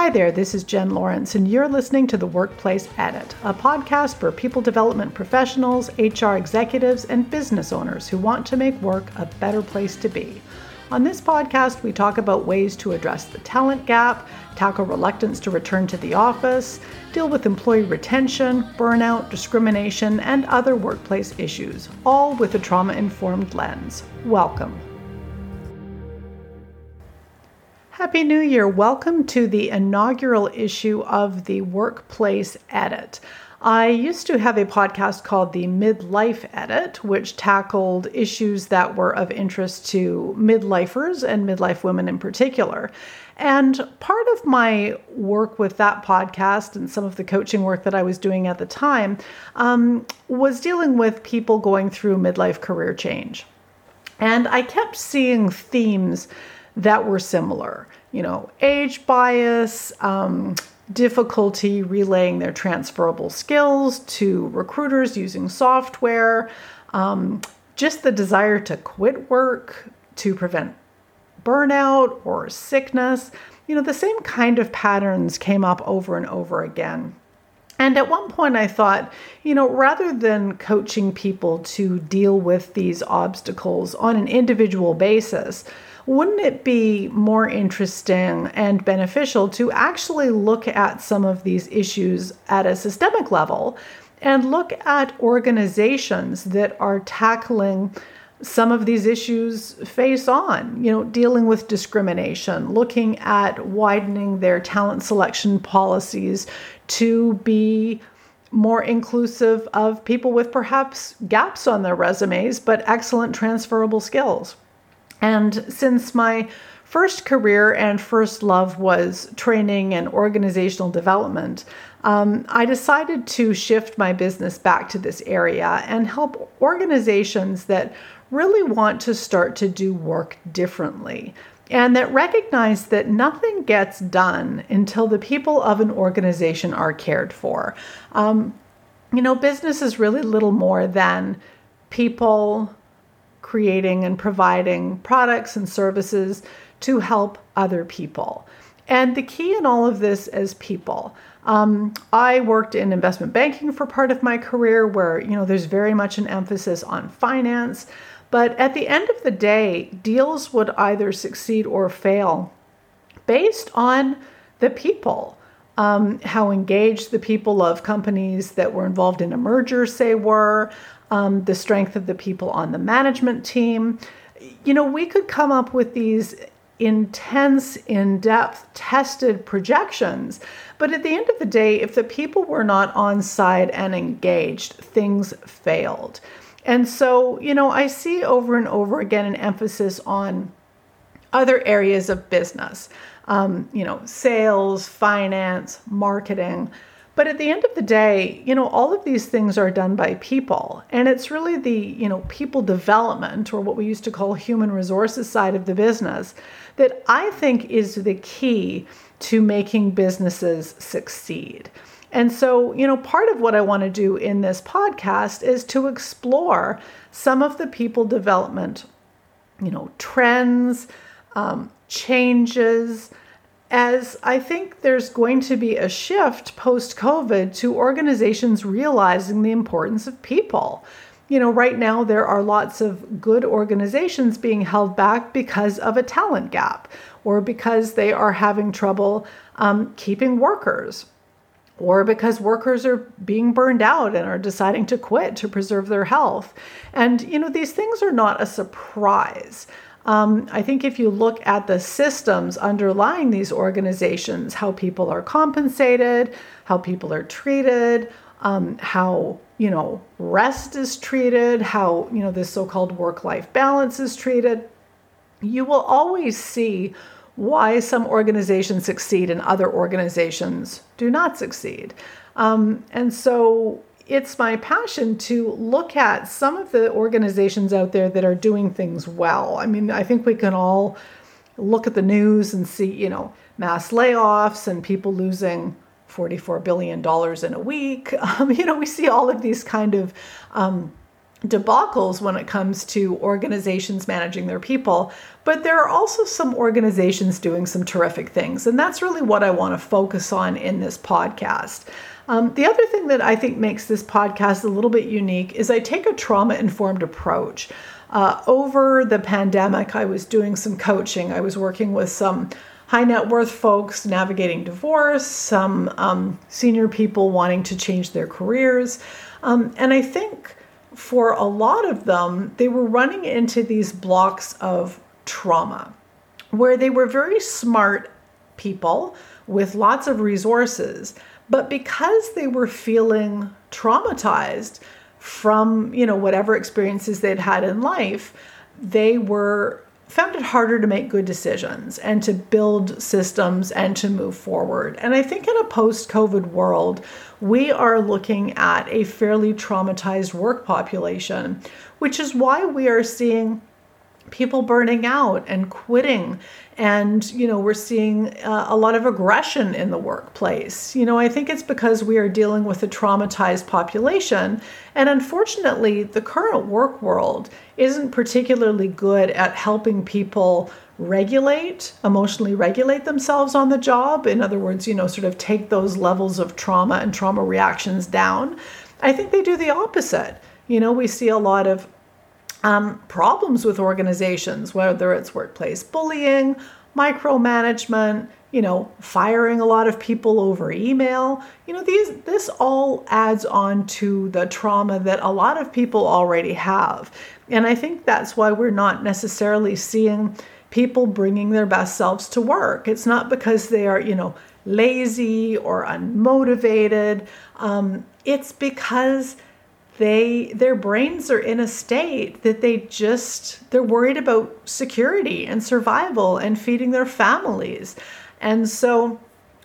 Hi there, this is Jen Lawrence, and you're listening to The Workplace Edit, a podcast for people development professionals, HR executives, and business owners who want to make work a better place to be. On this podcast, we talk about ways to address the talent gap, tackle reluctance to return to the office, deal with employee retention, burnout, discrimination, and other workplace issues, all with a trauma informed lens. Welcome. Happy New Year. Welcome to the inaugural issue of the Workplace Edit. I used to have a podcast called the Midlife Edit, which tackled issues that were of interest to midlifers and midlife women in particular. And part of my work with that podcast and some of the coaching work that I was doing at the time um, was dealing with people going through midlife career change. And I kept seeing themes that were similar. You know, age bias, um, difficulty relaying their transferable skills to recruiters using software, um, just the desire to quit work to prevent burnout or sickness. You know, the same kind of patterns came up over and over again. And at one point, I thought, you know, rather than coaching people to deal with these obstacles on an individual basis, wouldn't it be more interesting and beneficial to actually look at some of these issues at a systemic level and look at organizations that are tackling some of these issues face on, you know, dealing with discrimination, looking at widening their talent selection policies to be more inclusive of people with perhaps gaps on their resumes, but excellent transferable skills. And since my first career and first love was training and organizational development, um, I decided to shift my business back to this area and help organizations that really want to start to do work differently and that recognize that nothing gets done until the people of an organization are cared for. Um, you know, business is really little more than people creating and providing products and services to help other people. And the key in all of this is people. Um, I worked in investment banking for part of my career where, you know, there's very much an emphasis on finance. But at the end of the day, deals would either succeed or fail based on the people. Um, how engaged the people of companies that were involved in a merger, say, were, um, the strength of the people on the management team. You know, we could come up with these intense, in depth, tested projections. But at the end of the day, if the people were not on side and engaged, things failed. And so, you know, I see over and over again an emphasis on other areas of business, um, you know, sales, finance, marketing. But at the end of the day, you know, all of these things are done by people. And it's really the, you know, people development or what we used to call human resources side of the business that I think is the key to making businesses succeed. And so, you know, part of what I want to do in this podcast is to explore some of the people development, you know, trends, um, changes, as I think there's going to be a shift post COVID to organizations realizing the importance of people. You know, right now there are lots of good organizations being held back because of a talent gap or because they are having trouble um, keeping workers or because workers are being burned out and are deciding to quit to preserve their health. And, you know, these things are not a surprise. Um, I think if you look at the systems underlying these organizations, how people are compensated, how people are treated, um, how you know rest is treated, how you know this so-called work-life balance is treated, you will always see why some organizations succeed and other organizations do not succeed. Um, and so it's my passion to look at some of the organizations out there that are doing things well. I mean, I think we can all look at the news and see, you know, mass layoffs and people losing $44 billion in a week. Um, you know, we see all of these kind of um, debacles when it comes to organizations managing their people, but there are also some organizations doing some terrific things. And that's really what I want to focus on in this podcast. Um, the other thing that I think makes this podcast a little bit unique is I take a trauma informed approach. Uh, over the pandemic, I was doing some coaching. I was working with some high net worth folks navigating divorce, some um, senior people wanting to change their careers. Um, and I think for a lot of them, they were running into these blocks of trauma where they were very smart people with lots of resources, but because they were feeling traumatized from, you know, whatever experiences they'd had in life, they were found it harder to make good decisions and to build systems and to move forward. And I think in a post COVID world, we are looking at a fairly traumatized work population, which is why we are seeing people burning out and quitting. And you know we're seeing uh, a lot of aggression in the workplace. You know i think it's because we are dealing with a traumatized population. And unfortunately the current work world isn't particularly good at helping people regulate emotionally regulate themselves on the job. In other words you know sort of take those levels of trauma and trauma reactions down. I think they do the opposite. You know we see a lot of um, problems with organizations, whether it's workplace bullying, micromanagement, you know, firing a lot of people over email. You know, these this all adds on to the trauma that a lot of people already have. And I think that's why we're not necessarily seeing people bringing their best selves to work. It's not because they are, you know, lazy or unmotivated. Um, it's because they their brains are in a state that they just they're worried about security and survival and feeding their families and so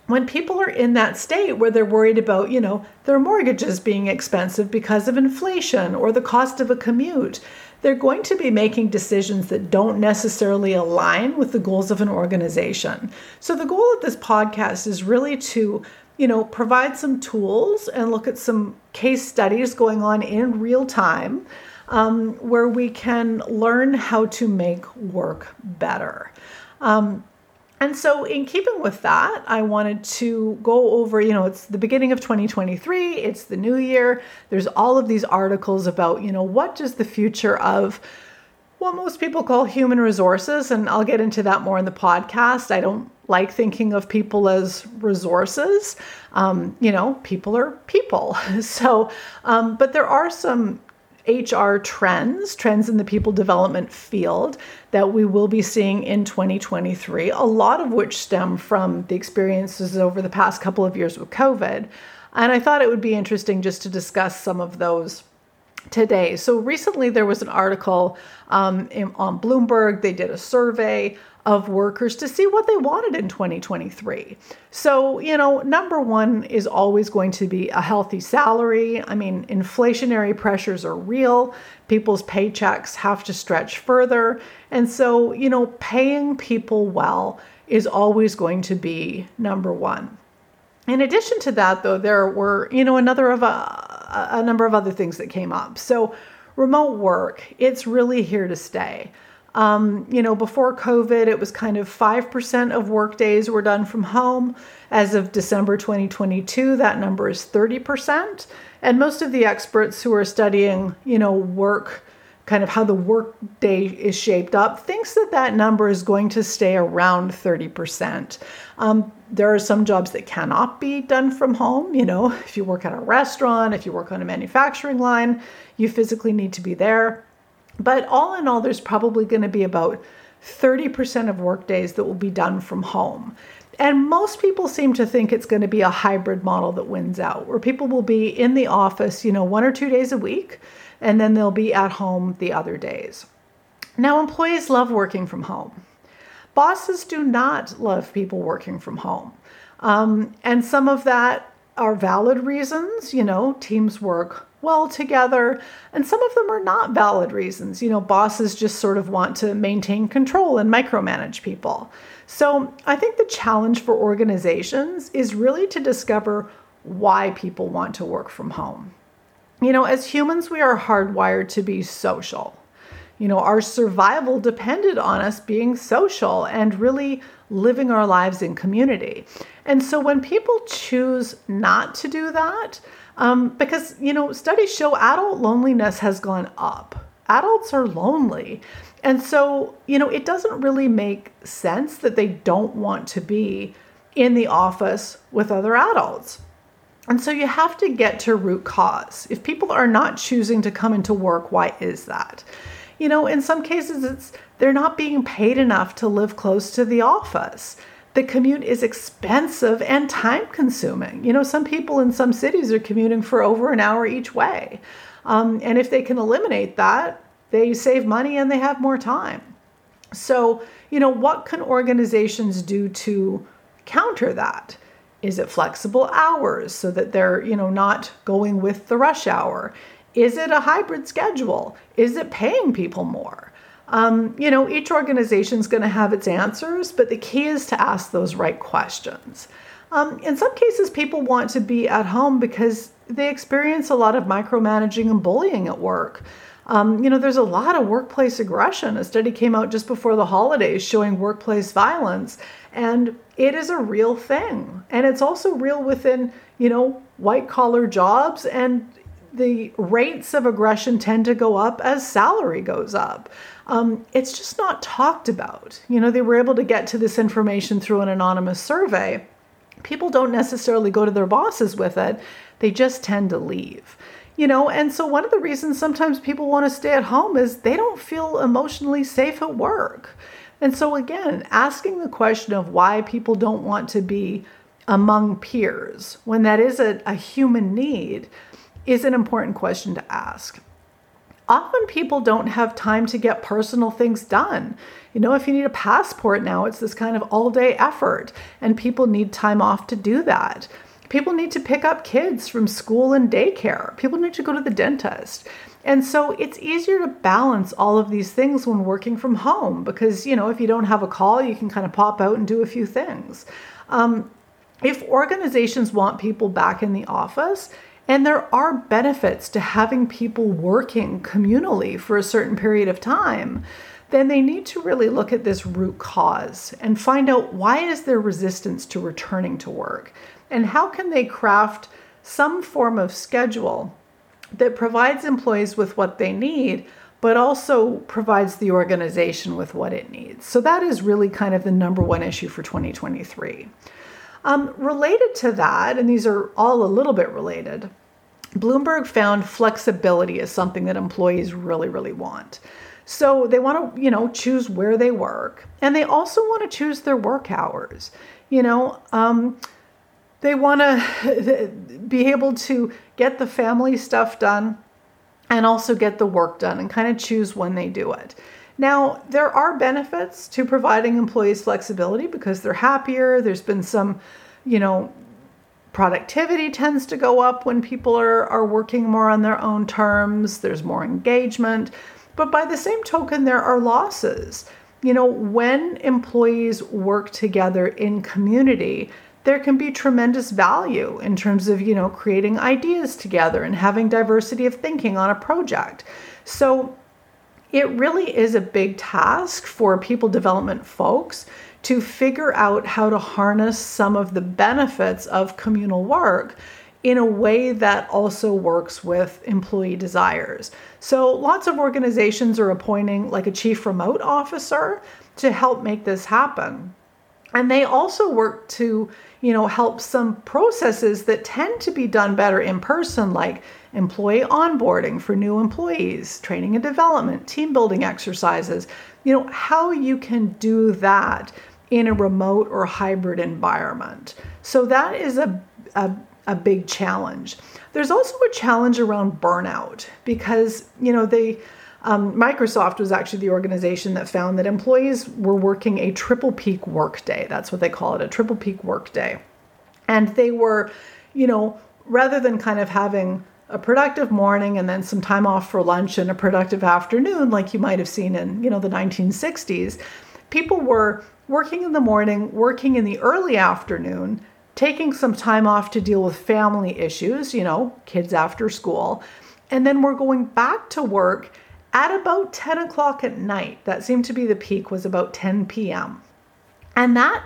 when people are in that state where they're worried about you know their mortgages being expensive because of inflation or the cost of a commute they're going to be making decisions that don't necessarily align with the goals of an organization. So, the goal of this podcast is really to you know, provide some tools and look at some case studies going on in real time um, where we can learn how to make work better. Um, and so, in keeping with that, I wanted to go over, you know, it's the beginning of 2023, it's the new year. There's all of these articles about, you know, what does the future of what most people call human resources, and I'll get into that more in the podcast. I don't like thinking of people as resources. Um, you know, people are people. So, um, but there are some HR trends, trends in the people development field that we will be seeing in 2023, a lot of which stem from the experiences over the past couple of years with COVID. And I thought it would be interesting just to discuss some of those today. So recently there was an article um, in, on Bloomberg. They did a survey of workers to see what they wanted in 2023. So, you know, number one is always going to be a healthy salary. I mean, inflationary pressures are real, people's paychecks have to stretch further. And so, you know, paying people well is always going to be number one. In addition to that, though, there were, you know, another of a, a number of other things that came up. So, remote work, it's really here to stay. Um, you know, before COVID, it was kind of 5% of work days were done from home. As of December 2022, that number is 30%. And most of the experts who are studying, you know, work, kind of how the work day is shaped up, thinks that that number is going to stay around 30%. Um, there are some jobs that cannot be done from home. You know, if you work at a restaurant, if you work on a manufacturing line, you physically need to be there. But all in all, there's probably going to be about 30% of workdays that will be done from home. And most people seem to think it's going to be a hybrid model that wins out, where people will be in the office, you know, one or two days a week, and then they'll be at home the other days. Now, employees love working from home. Bosses do not love people working from home. Um, and some of that are valid reasons. You know, teams work well together, and some of them are not valid reasons. You know, bosses just sort of want to maintain control and micromanage people. So I think the challenge for organizations is really to discover why people want to work from home. You know, as humans, we are hardwired to be social. You know, our survival depended on us being social and really living our lives in community. And so when people choose not to do that, um, because, you know, studies show adult loneliness has gone up. Adults are lonely. And so, you know, it doesn't really make sense that they don't want to be in the office with other adults. And so you have to get to root cause. If people are not choosing to come into work, why is that? You know, in some cases it's they're not being paid enough to live close to the office. The commute is expensive and time consuming. You know, some people in some cities are commuting for over an hour each way. Um, and if they can eliminate that, they save money and they have more time. So, you know, what can organizations do to counter that? Is it flexible hours so that they're, you know, not going with the rush hour? Is it a hybrid schedule? Is it paying people more? Um, you know, each organization is going to have its answers, but the key is to ask those right questions. Um, in some cases, people want to be at home because they experience a lot of micromanaging and bullying at work. Um, you know, there's a lot of workplace aggression. A study came out just before the holidays showing workplace violence, and it is a real thing. And it's also real within, you know, white collar jobs, and the rates of aggression tend to go up as salary goes up. Um, it's just not talked about. You know, they were able to get to this information through an anonymous survey. People don't necessarily go to their bosses with it, they just tend to leave you know and so one of the reasons sometimes people want to stay at home is they don't feel emotionally safe at work and so again asking the question of why people don't want to be among peers when that is a, a human need is an important question to ask often people don't have time to get personal things done. You know, if you need a passport now, it's this kind of all day effort, and people need time off to do that. People need to pick up kids from school and daycare. People need to go to the dentist. And so it's easier to balance all of these things when working from home because, you know, if you don't have a call, you can kind of pop out and do a few things. Um, if organizations want people back in the office, and there are benefits to having people working communally for a certain period of time, then they need to really look at this root cause and find out why is there resistance to returning to work and how can they craft some form of schedule that provides employees with what they need but also provides the organization with what it needs. So that is really kind of the number one issue for 2023. Um, related to that, and these are all a little bit related, Bloomberg found flexibility is something that employees really, really want. So they want to, you know, choose where they work, and they also want to choose their work hours. You know, um, they want to be able to get the family stuff done and also get the work done and kind of choose when they do it. Now, there are benefits to providing employees flexibility because they're happier. There's been some, you know, productivity tends to go up when people are, are working more on their own terms. There's more engagement. But by the same token, there are losses. You know, when employees work together in community, there can be tremendous value in terms of, you know, creating ideas together and having diversity of thinking on a project. So it really is a big task for people development folks to figure out how to harness some of the benefits of communal work in a way that also works with employee desires. So, lots of organizations are appointing like a chief remote officer to help make this happen. And they also work to you know, help some processes that tend to be done better in person, like employee onboarding for new employees, training and development, team building exercises, you know, how you can do that in a remote or hybrid environment. So that is a, a, a big challenge. There's also a challenge around burnout because, you know, they, um, Microsoft was actually the organization that found that employees were working a triple peak workday. That's what they call it, a triple peak workday. And they were, you know, rather than kind of having a productive morning and then some time off for lunch and a productive afternoon, like you might have seen in, you know, the 1960s, people were working in the morning, working in the early afternoon, taking some time off to deal with family issues, you know, kids after school, And then we're going back to work at about 10 o'clock at night. That seemed to be the peak, was about 10 p.m. And that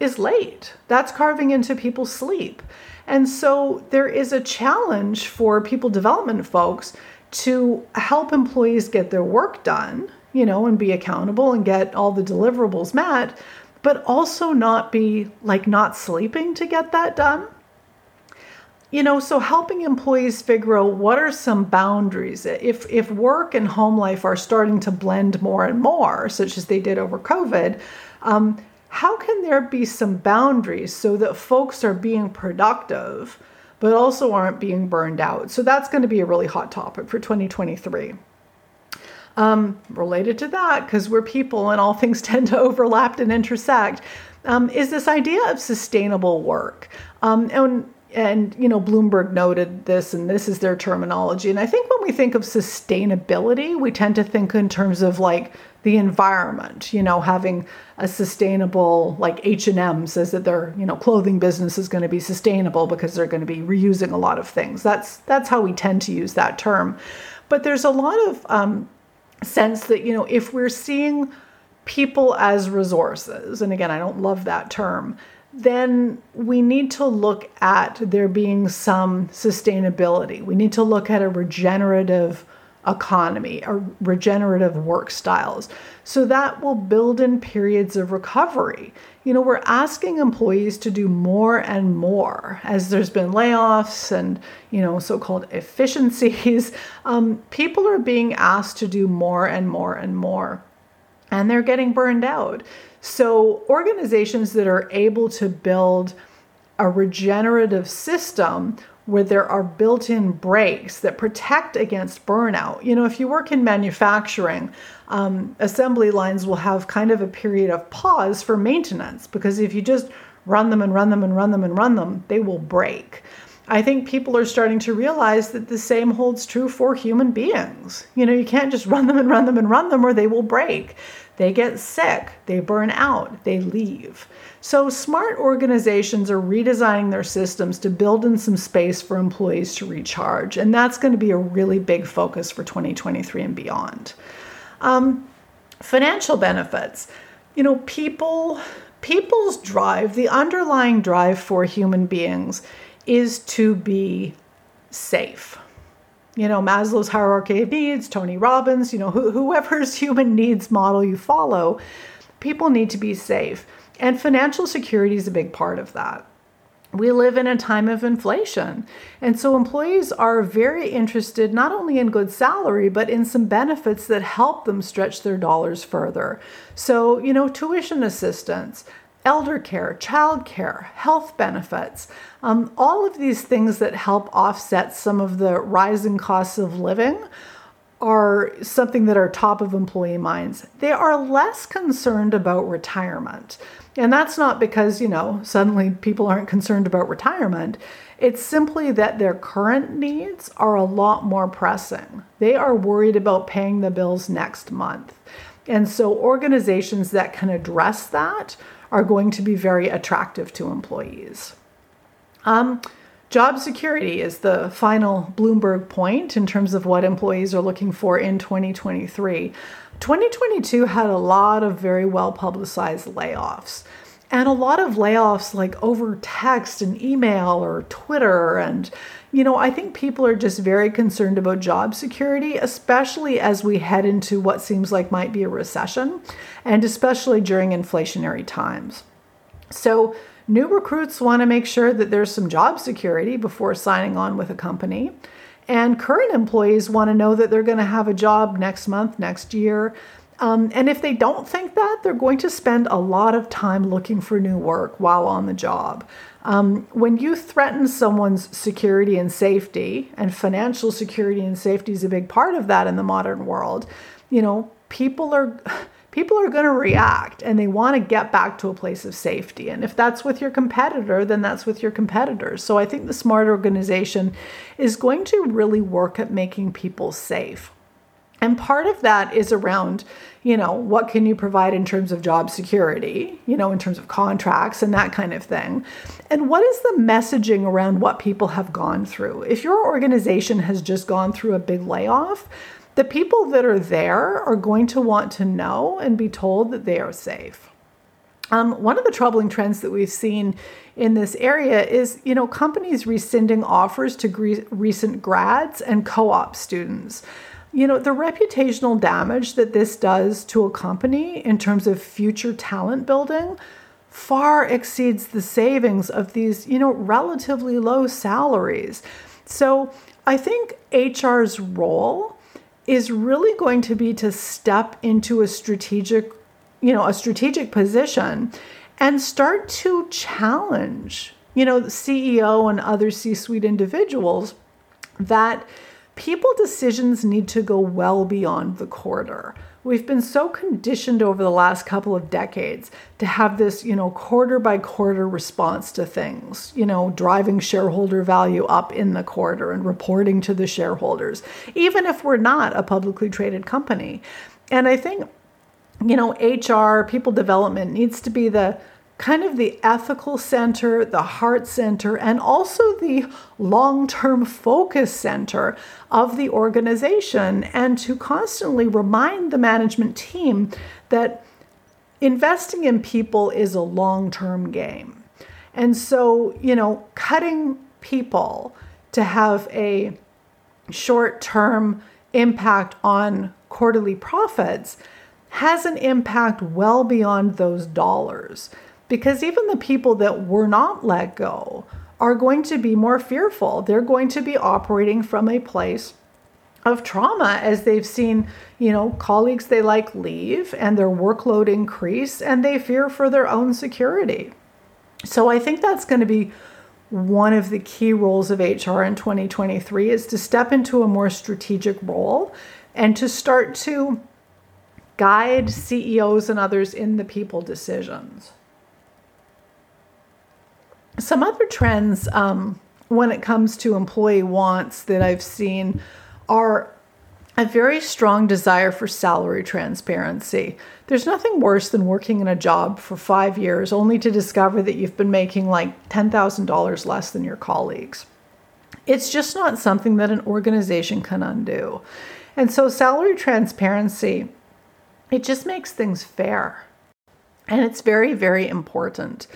is late. That's carving into people's sleep. And so there is a challenge for people development folks to help employees get their work done, you know, and be accountable and get all the deliverables met, but also not be like not sleeping to get that done. You know, so helping employees figure out what are some boundaries. If if work and home life are starting to blend more and more, such as they did over COVID, um, how can there be some boundaries so that folks are being productive, but also aren't being burned out? So that's going to be a really hot topic for 2023. Um, related to that, because we're people and all things tend to overlap and intersect, um, is this idea of sustainable work. Um, and and you know bloomberg noted this and this is their terminology. And i think when we think of sustainability we tend to think in terms of like the environment you know having a sustainable like h&m says that their you know clothing business is going to be sustainable because they're going to be reusing a lot of things. That's that's how we tend to use that term. But there's a lot of um, sense that you know if we're seeing people as resources and again i don't love that term then we need to look at there being some sustainability. We need to look at a regenerative economy, a regenerative work styles. So that will build in periods of recovery. You know, we're asking employees to do more and more as there's been layoffs and, you know, so called efficiencies. Um, people are being asked to do more and more and more, and they're getting burned out. So, organizations that are able to build a regenerative system where there are built in breaks that protect against burnout. You know, if you work in manufacturing, um, assembly lines will have kind of a period of pause for maintenance because if you just run them and run them and run them and run them, they will break. I think people are starting to realize that the same holds true for human beings. You know, you can't just run them and run them and run them or they will break. They get sick, they burn out, they leave. So, smart organizations are redesigning their systems to build in some space for employees to recharge. And that's going to be a really big focus for 2023 and beyond. Um, financial benefits. You know, people people's drive, the underlying drive for human beings is to be safe you know, Maslow's hierarchy of needs, Tony Robbins, you know, wh- whoever's human needs model you follow, people need to be safe. And financial security is a big part of that. We live in a time of inflation. And so employees are very interested not only in good salary, but in some benefits that help them stretch their dollars further. So, you know, tuition assistance, elder care, child care, health benefits, um, all of these things that help offset some of the rising costs of living are something that are top of employee minds. They are less concerned about retirement. And that's not because, you know, suddenly people aren't concerned about retirement. It's simply that their current needs are a lot more pressing. They are worried about paying the bills next month. And so organizations that can address that are going to be very attractive to employees. Um, job security is the final Bloomberg point in terms of what employees are looking for in 2023. 2022 had a lot of very well publicized layoffs and a lot of layoffs like over text and email or Twitter. And, you know, I think people are just very concerned about job security, especially as we head into what seems like might be a recession, and especially during inflationary times. So, new recruits want to make sure that there's some job security before signing on with a company. And current employees want to know that they're going to have a job next month, next year, um, and if they don't think that, they're going to spend a lot of time looking for new work while on the job. Um, when you threaten someone's security and safety, and financial security and safety is a big part of that in the modern world, you know, people are people are going to react and they want to get back to a place of safety. And if that's with your competitor, then that's with your competitors. So I think the smart organization is going to really work at making people safe. And part of that is around, you know, what can you provide in terms of job security, you know, in terms of contracts and that kind of thing? And what is the messaging around what people have gone through? If your organization has just gone through a big layoff, the people that are there are going to want to know and be told that they are safe. Um, one of the troubling trends that we've seen in this area is, you know, companies rescinding offers to gre- recent grads and co-op students you know, the reputational damage that this does to a company in terms of future talent building far exceeds the savings of these, you know, relatively low salaries. So I think HR's role is really going to be to step into a strategic, you know, a strategic position and start to challenge, you know, CEO and other C suite individuals that people decisions need to go well beyond the quarter. We've been so conditioned over the last couple of decades to have this, you know, quarter by quarter response to things, you know, driving shareholder value up in the quarter and reporting to the shareholders, even if we're not a publicly traded company. And I think, you know, HR, people development needs to be the kind of the ethical center, the heart center, and also the long term focus center of the organization, and to constantly remind the management team that investing in people is a long term game. And so, you know, cutting people to have a short term impact on quarterly profits has an impact well beyond those dollars because even the people that were not let go are going to be more fearful. They're going to be operating from a place of trauma as they've seen, you know, colleagues they like leave and their workload increase and they fear for their own security. So I think that's going to be one of the key roles of HR in 2023 is to step into a more strategic role and to start to guide CEOs and others in the people decisions. Some other trends um, when it comes to employee wants that I've seen are a very strong desire for salary transparency. There's nothing worse than working in a job for five years only to discover that you've been making like $10,000 less than your colleagues. It's just not something that an organization can undo. And so, salary transparency, it just makes things fair. And it's very, very important.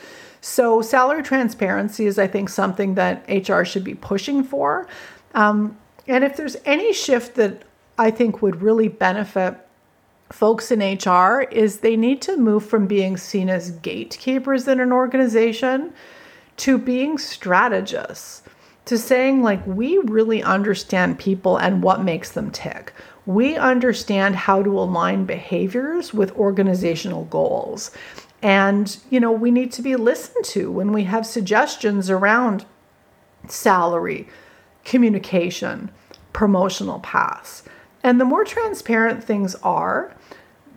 So, salary transparency is, I think, something that HR should be pushing for. Um, and if there's any shift that I think would really benefit folks in HR, is they need to move from being seen as gatekeepers in an organization to being strategists, to saying, like, we really understand people and what makes them tick. We understand how to align behaviors with organizational goals. And, you know, we need to be listened to when we have suggestions around salary, communication, promotional paths. And the more transparent things are,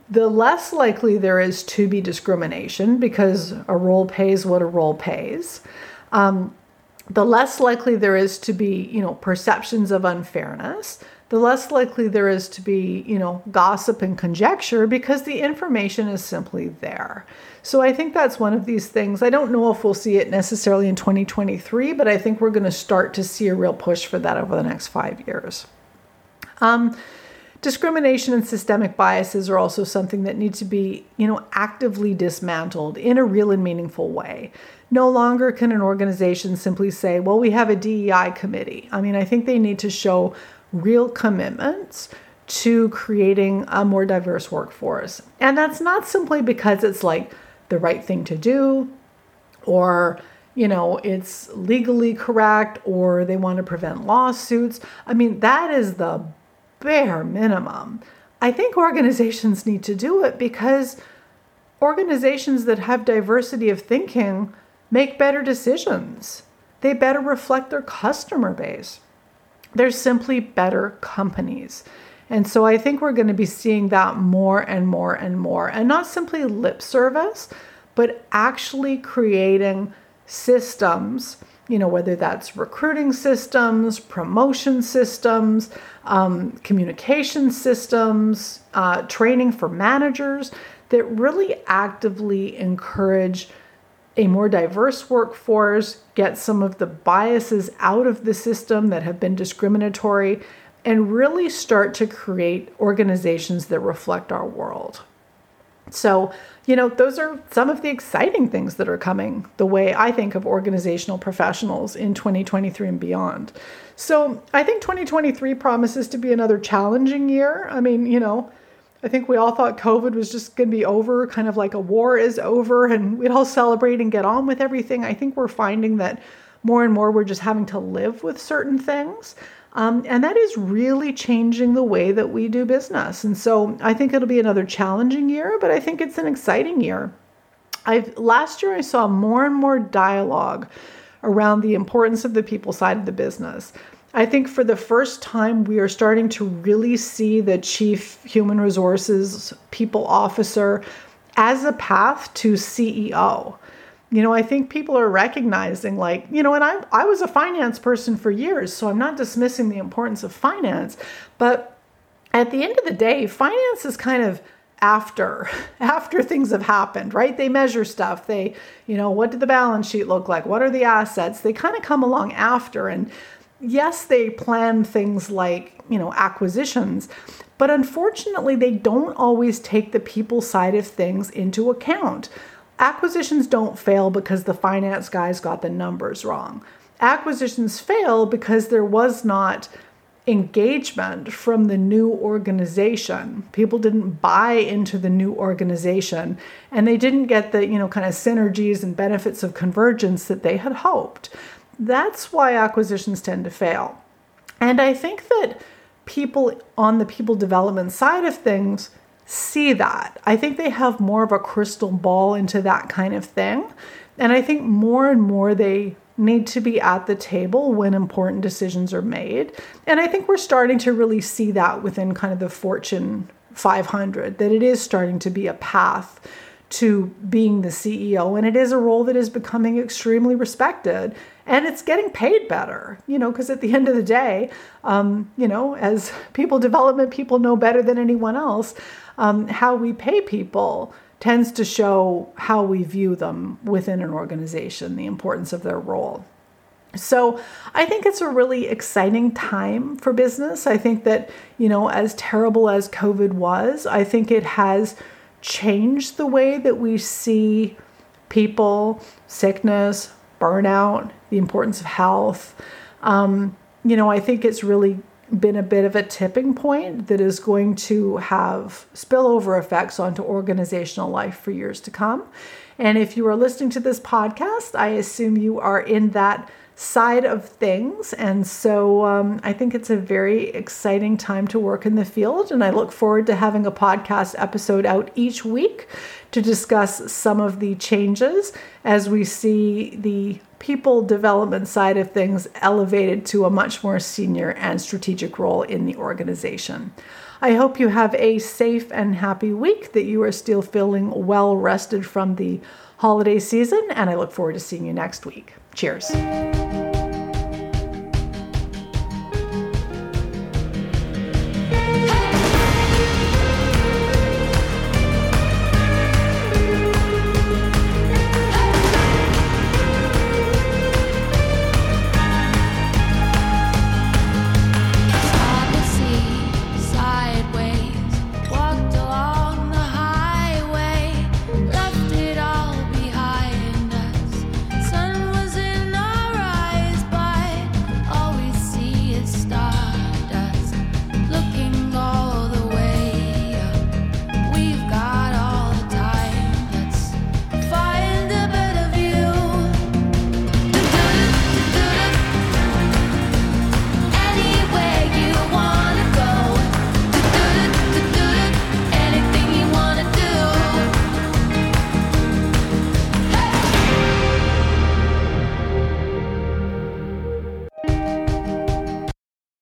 the less likely there is to be discrimination because a role pays what a role pays. Um, the less likely there is to be, you know, perceptions of unfairness the less likely there is to be, you know, gossip and conjecture because the information is simply there. So I think that's one of these things. I don't know if we'll see it necessarily in 2023, but I think we're going to start to see a real push for that over the next five years. Um, discrimination and systemic biases are also something that need to be, you know, actively dismantled in a real and meaningful way. No longer can an organization simply say, "Well, we have a DEI committee." I mean, I think they need to show real commitments to creating a more diverse workforce. And that's not simply because it's like the right thing to do or you know, it's legally correct or they want to prevent lawsuits. I mean, that is the bare minimum. I think organizations need to do it because organizations that have diversity of thinking make better decisions. They better reflect their customer base they're simply better companies. And so I think we're going to be seeing that more and more and more, and not simply lip service, but actually creating systems you know, whether that's recruiting systems, promotion systems, um, communication systems, uh, training for managers that really actively encourage a more diverse workforce, get some of the biases out of the system that have been discriminatory, and really start to create organizations that reflect our world. So, you know, those are some of the exciting things that are coming the way I think of organizational professionals in 2023 and beyond. So, I think 2023 promises to be another challenging year. I mean, you know, I think we all thought COVID was just going to be over, kind of like a war is over, and we'd all celebrate and get on with everything. I think we're finding that more and more we're just having to live with certain things. Um, and that is really changing the way that we do business. And so I think it'll be another challenging year, but I think it's an exciting year. I've last year I saw more and more dialogue around the importance of the people side of the business. I think for the first time, we are starting to really see the chief human resources people officer as a path to CEO you know, I think people are recognizing, like, you know, and I, I was a finance person for years, so I'm not dismissing the importance of finance. But at the end of the day, finance is kind of after after things have happened right? They measure stuff. They you know what did the balance sheet look like? What are the assets? They kind of come along after and yes they plan things like you know acquisitions but unfortunately they don't always take the people side of things into account Acquisitions don't fail because the finance guys got the numbers wrong. Acquisitions fail because there was not engagement from the new organization. People didn't buy into the new organization and they didn't get the, you know, kind of synergies and benefits of convergence that they had hoped. That's why acquisitions tend to fail. And I think that people on the people development side of things see that. I think they have more of a crystal ball into that kind of thing. And I think more and more they need to be at the table when important decisions are made. And I think we're starting to really see that within kind of the Fortune 500, that it is starting to be a path to being the CEO. And it is a role that is becoming extremely respected and it's getting paid better, you know, because at the end of the day, um, you know, as people development people know better than anyone else, um, how we pay people tends to show how we view them within an organization, the importance of their role. So I think it's a really exciting time for business. I think that, you know, as terrible as COVID was, I think it has changed the way that we see people, sickness, burnout, the importance of health. Um, you know, I think it's really been a bit of a tipping point that is going to have spillover effects onto organizational life for years to come. And if you are listening to this podcast, I assume you are in that side of things. And so um, I think it's a very exciting time to work in the field. And I look forward to having a podcast episode out each week to discuss some of the changes as we see the people development side of things elevated to a much more senior and strategic role in the organization. I hope you have a safe and happy week, that you are still feeling well rested from the holiday season, and I look forward to seeing you next week. Cheers.